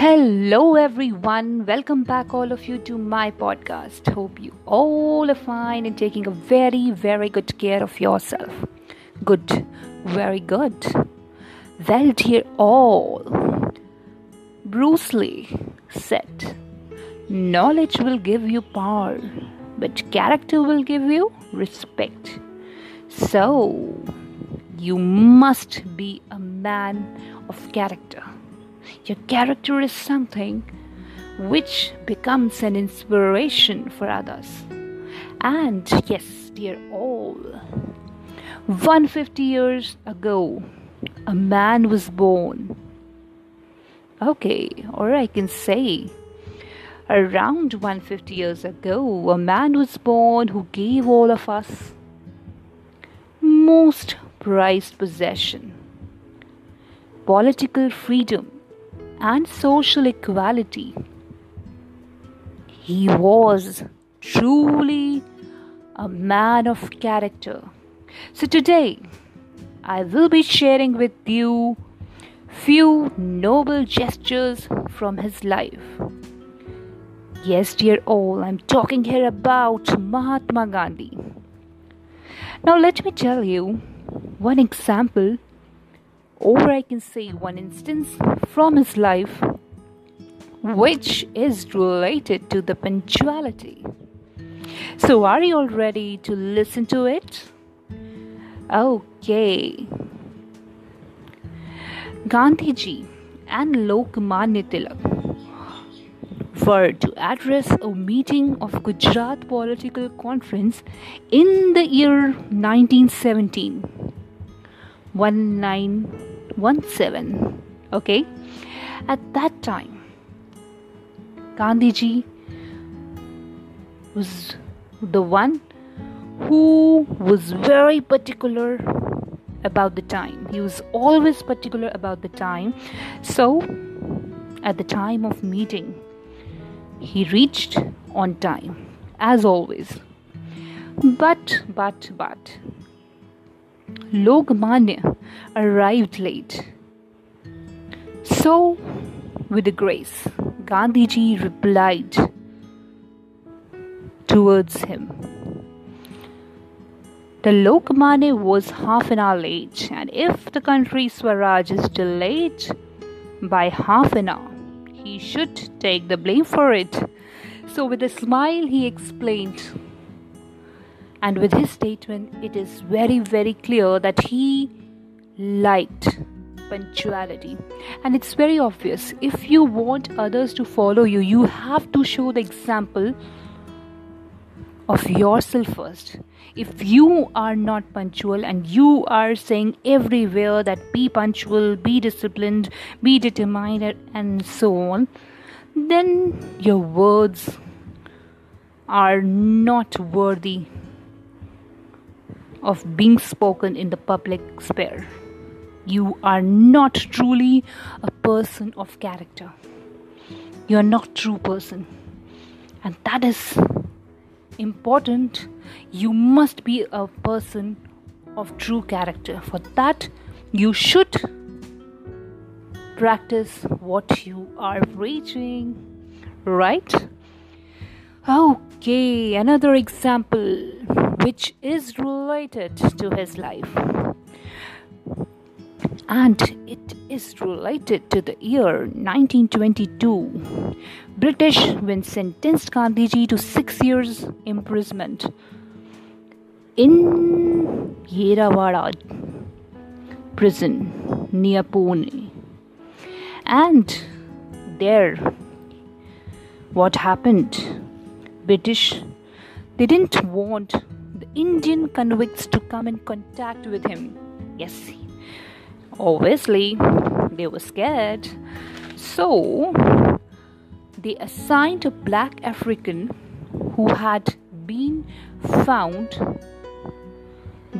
Hello, everyone. Welcome back, all of you, to my podcast. Hope you all are fine and taking a very, very good care of yourself. Good, very good. Well, dear all, Bruce Lee said, Knowledge will give you power, but character will give you respect. So, you must be a man of character. Your character is something which becomes an inspiration for others. And yes, dear all, 150 years ago, a man was born. Okay, or I can say, around 150 years ago, a man was born who gave all of us most prized possession political freedom and social equality. He was truly a man of character. So today I will be sharing with you few noble gestures from his life. Yes, dear all, I'm talking here about Mahatma Gandhi. Now, let me tell you one example or I can say one instance from his life which is related to the punctuality. So, are you all ready to listen to it? Okay. Gandhiji and Lokmanya Tilak were to address a meeting of Gujarat Political Conference in the year 1917. 1917 okay? At that time gandhiji was the one who was very particular about the time. He was always particular about the time. So at the time of meeting he reached on time as always. But but but Lokmanya arrived late. So, with a grace, Gandhiji replied towards him. The Lokmanya was half an hour late, and if the country Swaraj is delayed by half an hour, he should take the blame for it. So, with a smile, he explained and with his statement, it is very, very clear that he liked punctuality. And it's very obvious if you want others to follow you, you have to show the example of yourself first. If you are not punctual and you are saying everywhere that be punctual, be disciplined, be determined, and so on, then your words are not worthy of being spoken in the public sphere. You are not truly a person of character. You are not true person. And that is important. You must be a person of true character. For that, you should practice what you are preaching. Right? Okay, another example which is related to his life. And it is related to the year 1922. British when sentenced Gandhiji to six years imprisonment in Yerwada prison near Pune. And there, what happened? British they didn't want Indian convicts to come in contact with him. Yes, obviously, they were scared. So, they assigned a black African who had been found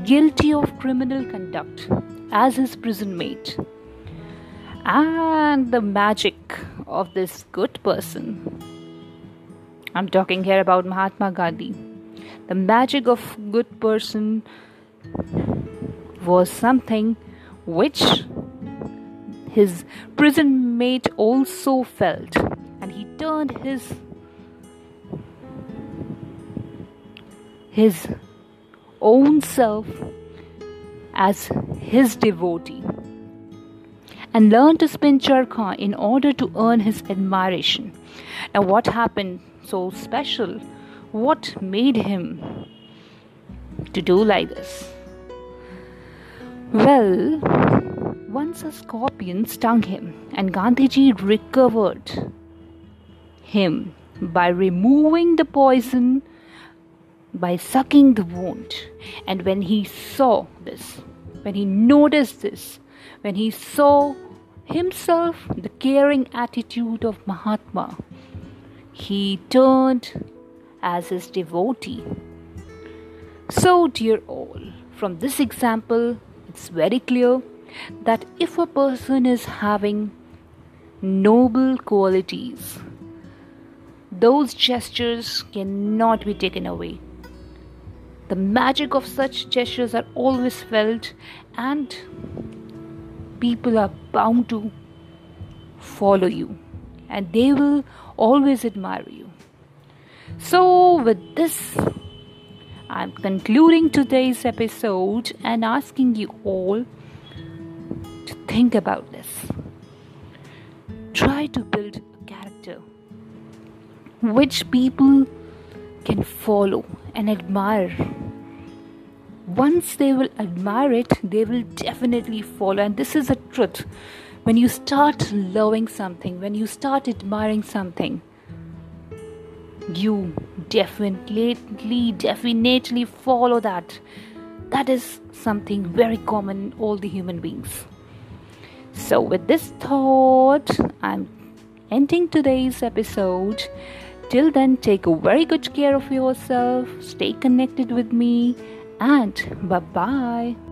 guilty of criminal conduct as his prison mate. And the magic of this good person. I'm talking here about Mahatma Gandhi the magic of good person was something which his prison mate also felt, and he turned his his own self as his devotee and learned to spin charkha in order to earn his admiration. Now, what happened so special? What made him to do like this? Well, once a scorpion stung him, and Gandhiji recovered him by removing the poison by sucking the wound. And when he saw this, when he noticed this, when he saw himself the caring attitude of Mahatma, he turned as his devotee. So, dear all, from this example, it's very clear that if a person is having noble qualities, those gestures cannot be taken away. The magic of such gestures are always felt, and people are bound to follow you, and they will always admire you. So, with this, I'm concluding today's episode and asking you all to think about this. Try to build a character which people can follow and admire. Once they will admire it, they will definitely follow. And this is a truth. When you start loving something, when you start admiring something, you definitely, definitely follow that. That is something very common all the human beings. So, with this thought, I'm ending today's episode. Till then, take a very good care of yourself, stay connected with me, and bye bye.